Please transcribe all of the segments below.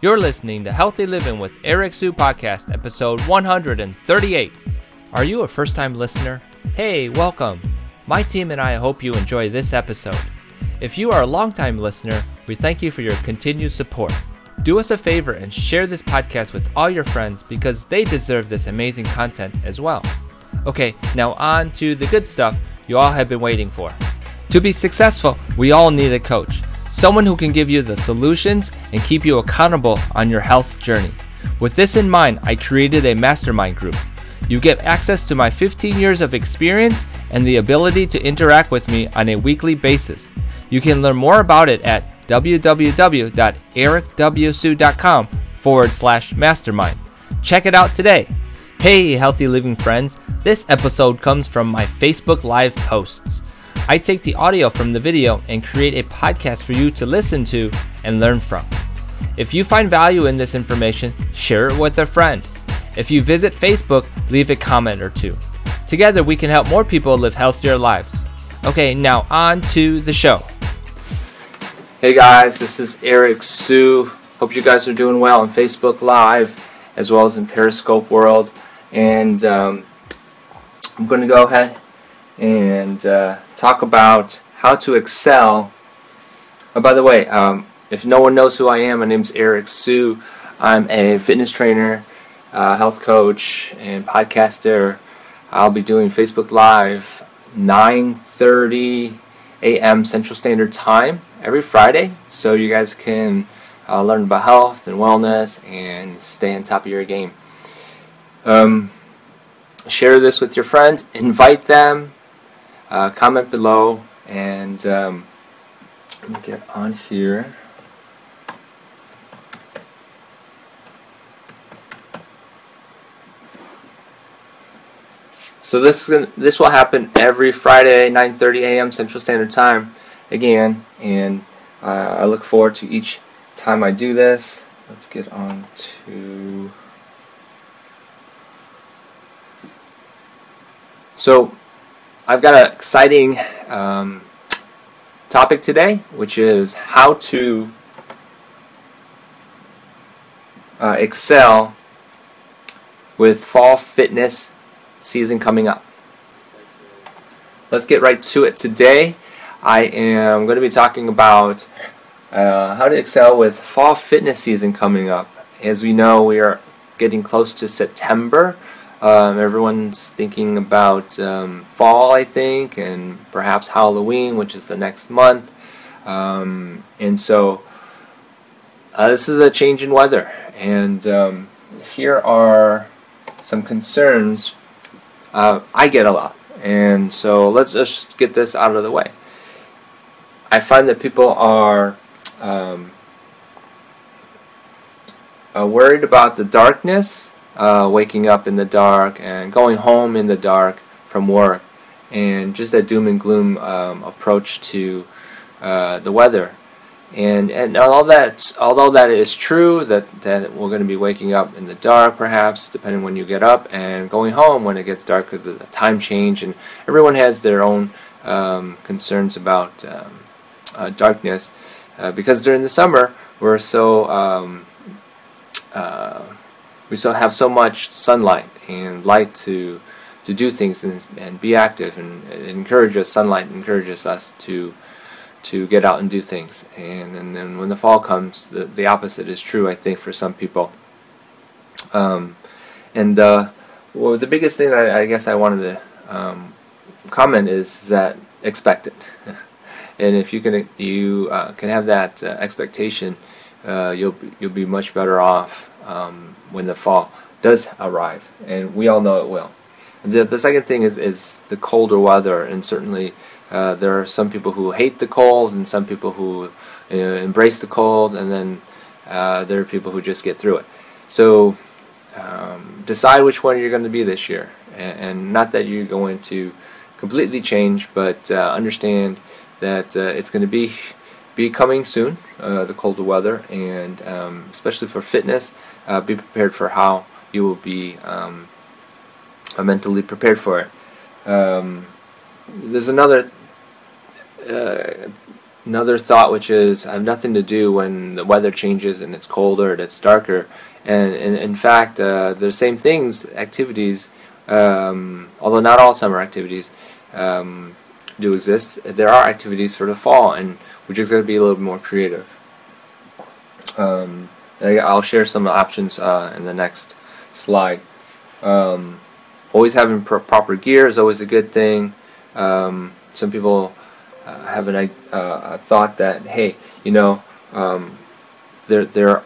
You're listening to Healthy Living with Eric Su Podcast, episode 138. Are you a first time listener? Hey, welcome. My team and I hope you enjoy this episode. If you are a long-time listener, we thank you for your continued support. Do us a favor and share this podcast with all your friends because they deserve this amazing content as well. Okay, now on to the good stuff you all have been waiting for. To be successful, we all need a coach, someone who can give you the solutions and keep you accountable on your health journey. With this in mind, I created a mastermind group. You get access to my 15 years of experience and the ability to interact with me on a weekly basis. You can learn more about it at www.ericwsu.com forward slash mastermind. Check it out today. Hey, healthy living friends. This episode comes from my Facebook Live posts. I take the audio from the video and create a podcast for you to listen to and learn from. If you find value in this information, share it with a friend. If you visit Facebook, leave a comment or two. Together, we can help more people live healthier lives. Okay, now on to the show. Hey guys, this is Eric Su. Hope you guys are doing well on Facebook Live as well as in Periscope World. And um, I'm going to go ahead and uh, talk about how to excel. Oh, by the way, um, if no one knows who I am, my name's Eric Su. I'm a fitness trainer, uh, health coach, and podcaster. I'll be doing Facebook Live 9:30 a.m. Central Standard Time every Friday, so you guys can uh, learn about health and wellness and stay on top of your game. Um, share this with your friends, invite them, uh, comment below, and um, let me get on here. So this this will happen every Friday, 9:30 a.m. Central Standard Time, again, and uh, I look forward to each time I do this. Let's get on to. So, I've got an exciting um, topic today, which is how to uh, excel with fall fitness season coming up. Let's get right to it today. I am going to be talking about uh, how to excel with fall fitness season coming up. As we know, we are getting close to September. Um, everyone's thinking about um, fall, I think, and perhaps Halloween, which is the next month. Um, and so uh, this is a change in weather. And um, here are some concerns uh, I get a lot. And so let's just get this out of the way. I find that people are um, uh, worried about the darkness, uh, waking up in the dark and going home in the dark from work, and just that doom and gloom um, approach to uh, the weather. And and all that, although that is true, that that we're going to be waking up in the dark, perhaps depending when you get up, and going home when it gets dark, the time change, and everyone has their own um, concerns about um, uh, darkness, uh, because during the summer we're so um, uh, we still have so much sunlight and light to to do things and, and be active, and it encourages sunlight encourages us to to get out and do things. And, and then when the fall comes, the, the opposite is true, I think, for some people. Um, and uh, well, the biggest thing I, I guess I wanted to um, comment is that expect it. and if you can you uh, can have that uh, expectation, uh, you'll you'll be much better off um, when the fall does arrive, and we all know it will. The, the second thing is, is the colder weather, and certainly uh, there are some people who hate the cold, and some people who know, embrace the cold, and then uh, there are people who just get through it. So um, decide which one you're going to be this year, and, and, not that you're going to completely change, but uh, understand that uh, it's going to be be coming soon, uh, the colder weather, and um, especially for fitness, uh, be prepared for how you will be um, mentally prepared for it. Um, there's another uh, another thought, which is I have nothing to do when the weather changes and it's colder and it's darker. And, and in fact, uh, the same things, activities, um, although not all summer activities um, do exist, there are activities for the fall, and we're just going to be a little bit more creative. Um, I'll share some options uh, in the next slide. Um, always having pr- proper gear is always a good thing. Um, some people uh, have an, uh, a thought that hey, you know, um, there there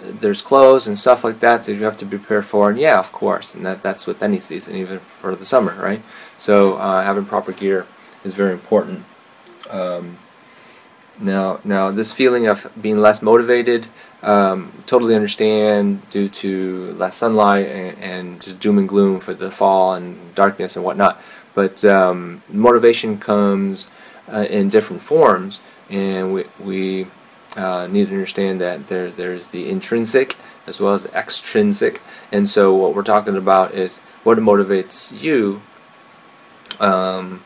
there's clothes and stuff like that that you have to prepare for, and yeah, of course, and that that's with any season, even for the summer, right? So uh, having proper gear is very important. Um, now, now this feeling of being less motivated, um, totally understand due to less sunlight and, and, just doom and gloom for the fall and darkness and whatnot. But um, motivation comes uh, in different forms, and we, we uh, need to understand that there there's the intrinsic as well as the extrinsic. And so what we're talking about is what motivates you um,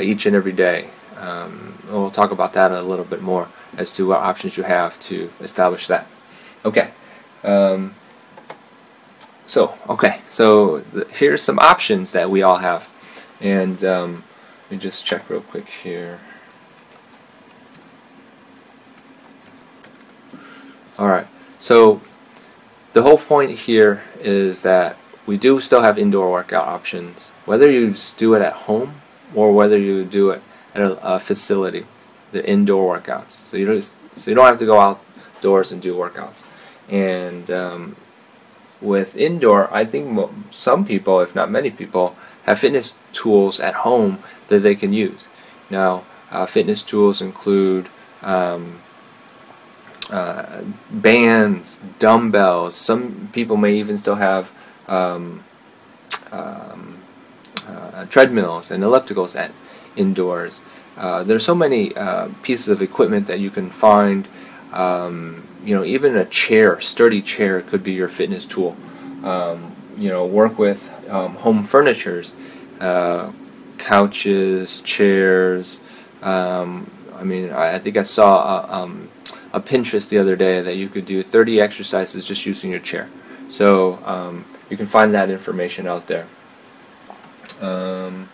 each and every day. Um, we'll talk about that a little bit more as to what options you have to establish that. Okay. Um, so okay, so here's some options that we all have, and um, let me just check real quick here. Alright, so the whole point here is that we do still have indoor workout options. Whether you do it at home or whether you do it at a, a facility, the indoor workouts. So you don't so you don't have to go outdoors and do workouts. And um, with indoor, I think some people, if not many people, have fitness tools at home that they can use. Now, uh, fitness tools include um, uh, bands, dumbbells. Some people may even still have um, um, uh, treadmills and ellipticals at indoors. Uh, there's so many uh, pieces of equipment that you can find. Um, you know, even a chair, sturdy chair, could be your fitness tool. Um, you know, work with um, home furnitures, uh, couches, chairs. Um, I mean, I, I, think I saw a, um, a Pinterest the other day that you could do 30 exercises just using your chair. So um, you can find that information out there. Um,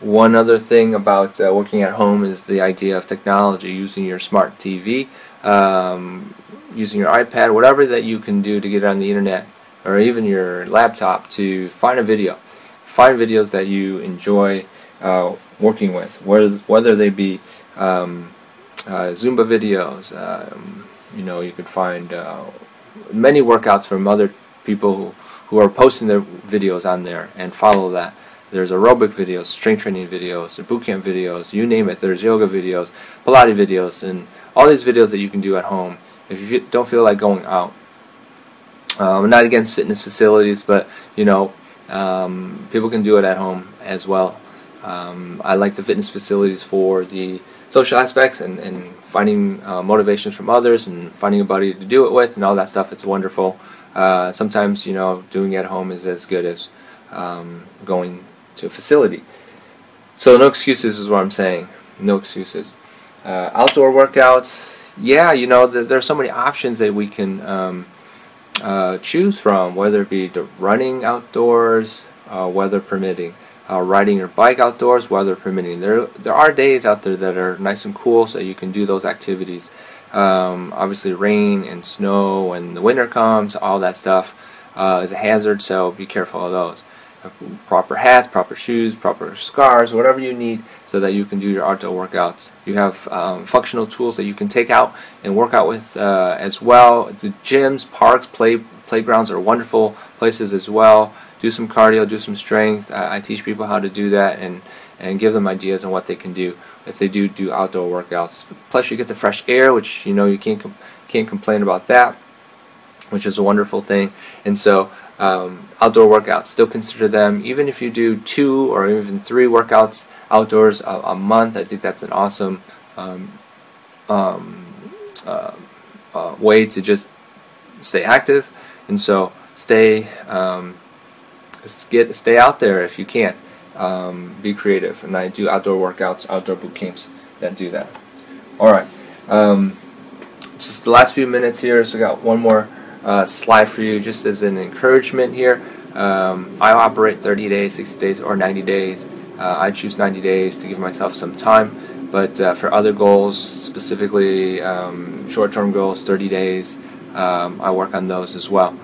one other thing about uh, working at home is the idea of technology, using your smart TV, um, using your iPad, whatever that you can do to get on the internet, or even your laptop to find a video. Find videos that you enjoy uh, working with, whether, whether they be um, uh, Zumba videos. Um, you know, you could find uh, many workouts from other people who, are posting their videos on there and follow that. There's aerobic videos, strength training videos, bootcamp videos, you name it. There's yoga videos, Pilates videos, and all these videos that you can do at home if you don't feel like going out. Um, I'm not against fitness facilities, but you know, um, people can do it at home as well. Um, I like the fitness facilities for the social aspects and, and finding uh, motivations from others and finding a buddy to do it with and all that stuff. It's wonderful. Uh, sometimes, you know, doing at home is as good as um, going to a facility. So no excuses is what I'm saying. No excuses. Uh, outdoor workouts, yeah, you know, there, there, are so many options that we can um, uh, choose from, whether it be the running outdoors, uh, weather permitting uh, riding your bike outdoors, weather permitting. There, there are days out there that are nice and cool, so you can do those activities. Um, obviously, rain and snow when the winter comes, all that stuff uh, is a hazard, so be careful of those. Proper hats, proper shoes, proper scarves, whatever you need so that you can do your outdoor workouts. You have um, functional tools that you can take out and work out with uh, as well. The gyms, parks, play playgrounds are wonderful places as well do some cardio, do some strength. I, I, teach people how to do that and, and give them ideas on what they can do if they do do outdoor workouts. Plus, you get the fresh air, which you know you can't com- can't complain about that, which is a wonderful thing. And so, um, outdoor workouts still consider them even if you do two or even three workouts outdoors a, a month. I think that's an awesome um, um, uh, uh, way to just stay active. And so, stay um, get stay out there if you can. Um, be creative. And I do outdoor workouts, outdoor boot camps that do that. All right. Um, just the last few minutes here, so we got one more uh, slide for you, just as an encouragement here. Um, I operate 30 days, 60 days, or 90 days. Uh, I choose 90 days to give myself some time, but uh, for other goals, specifically um, short-term goals, 30 days, um, I work on those as well.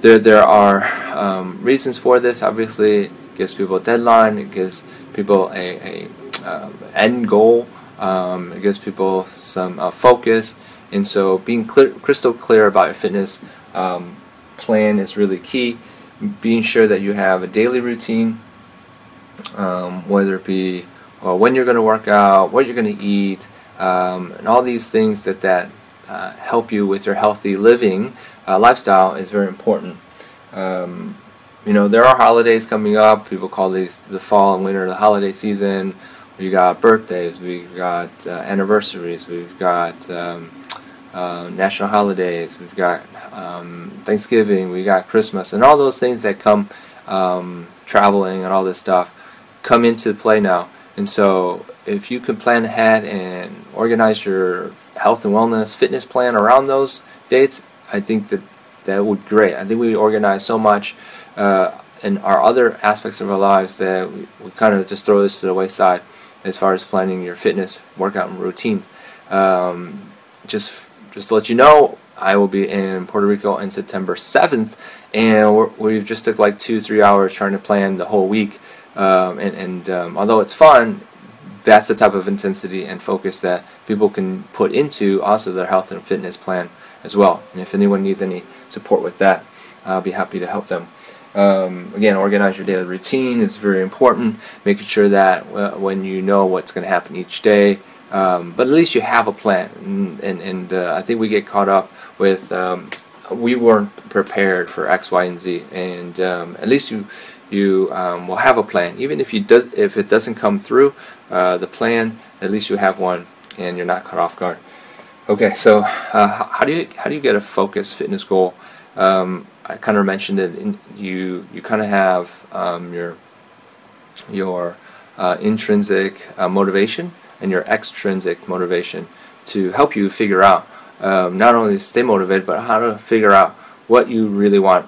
There, there are um, reasons for this. Obviously, gives people a deadline. It gives people a, a um, end goal. Um, it gives people some uh, focus. And so, being clear, crystal clear about your fitness um, plan is really key. Being sure that you have a daily routine, um, whether it be well, when you're going to work out, what you're going to eat, um, and all these things that that uh, help you with your healthy living uh, lifestyle is very important. Um, you know, there are holidays coming up. People call these the fall and winter the holiday season. We got birthdays, we've got uh, anniversaries, we've got um, uh, national holidays, we've got um, Thanksgiving, we got Christmas, and all those things that come, um, traveling and all this stuff, come into play now. And so, if you can plan ahead and organize your health and wellness fitness plan around those dates, I think that that would be great. I think we organize so much uh, in our other aspects of our lives that we, we kind of just throw this to the wayside as far as planning your fitness workout and routines. Um, just just to let you know, I will be in Puerto Rico on September 7th, and we have just took like two three hours trying to plan the whole week. Um, and, and um, although it's fun, that's the type of intensity and focus that people can put into also their health and fitness plan as well. And if anyone needs any support with that, I'll be happy to help them. Um, again, organize your daily routine is very important. Making sure that uh, when you know what's going to happen each day, um, but at least you have a plan. And, and, and uh, I think we get caught up with um, we weren't prepared for X, Y, and Z. And um, at least you you um, will have a plan, even if you does if it doesn't come through uh, the plan. At least you have one, and you're not caught off guard. Okay, so uh, how do you how do you get a focused fitness goal? Um, I kind of mentioned it. In, you you kind of have um, your your uh, intrinsic uh, motivation and your extrinsic motivation to help you figure out um, not only stay motivated, but how to figure out what you really want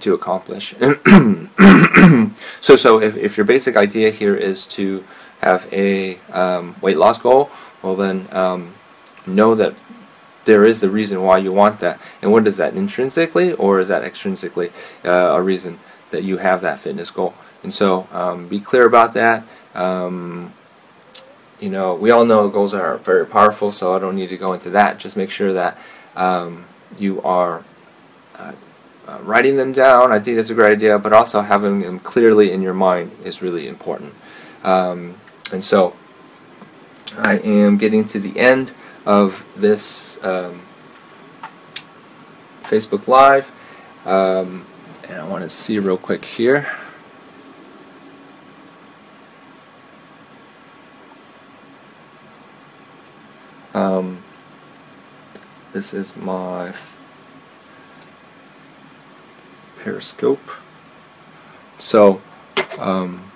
to accomplish. so so if, if your basic idea here is to have a um, weight loss goal, well then um, know that there is the reason why you want that. And what is that, intrinsically or is that extrinsically uh, a reason that you have that fitness goal? And so um, be clear about that. Um, you know, we all know goals are very powerful, so I don't need to go into that. Just make sure that um, you are uh, uh, writing them down. I think that's a great idea, but also having them clearly in your mind is really important. Um, and so I am getting to the end of this um, Facebook Live. Um, and I want to see real quick here. Um, this is my Periscope. So, um,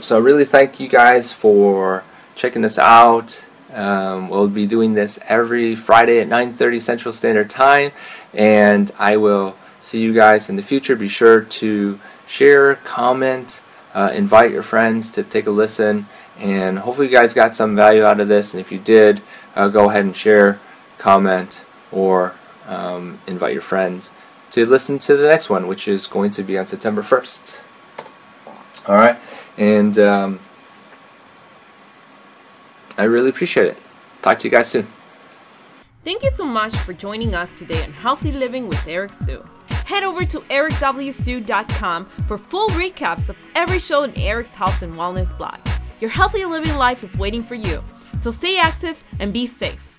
so I really thank you guys for checking this out. Um, we'll be doing this every Friday at 9:30 Central Standard Time, and I will see you guys in the future. Be sure to share, comment, uh, invite your friends to take a listen and hopefully you guys got some value out of this. And if you did, uh, go ahead and share, comment, or um, invite your friends to listen to the next one, which is going to be on September 1st. All right. And um, I really appreciate it. Talk to you guys soon. Thank you so much for joining us today on Healthy Living with Eric Su. Head over to ericwsu.com for full recaps of every show in Eric's Health and Wellness blog. Your healthy living life is waiting for you. So stay active and be safe.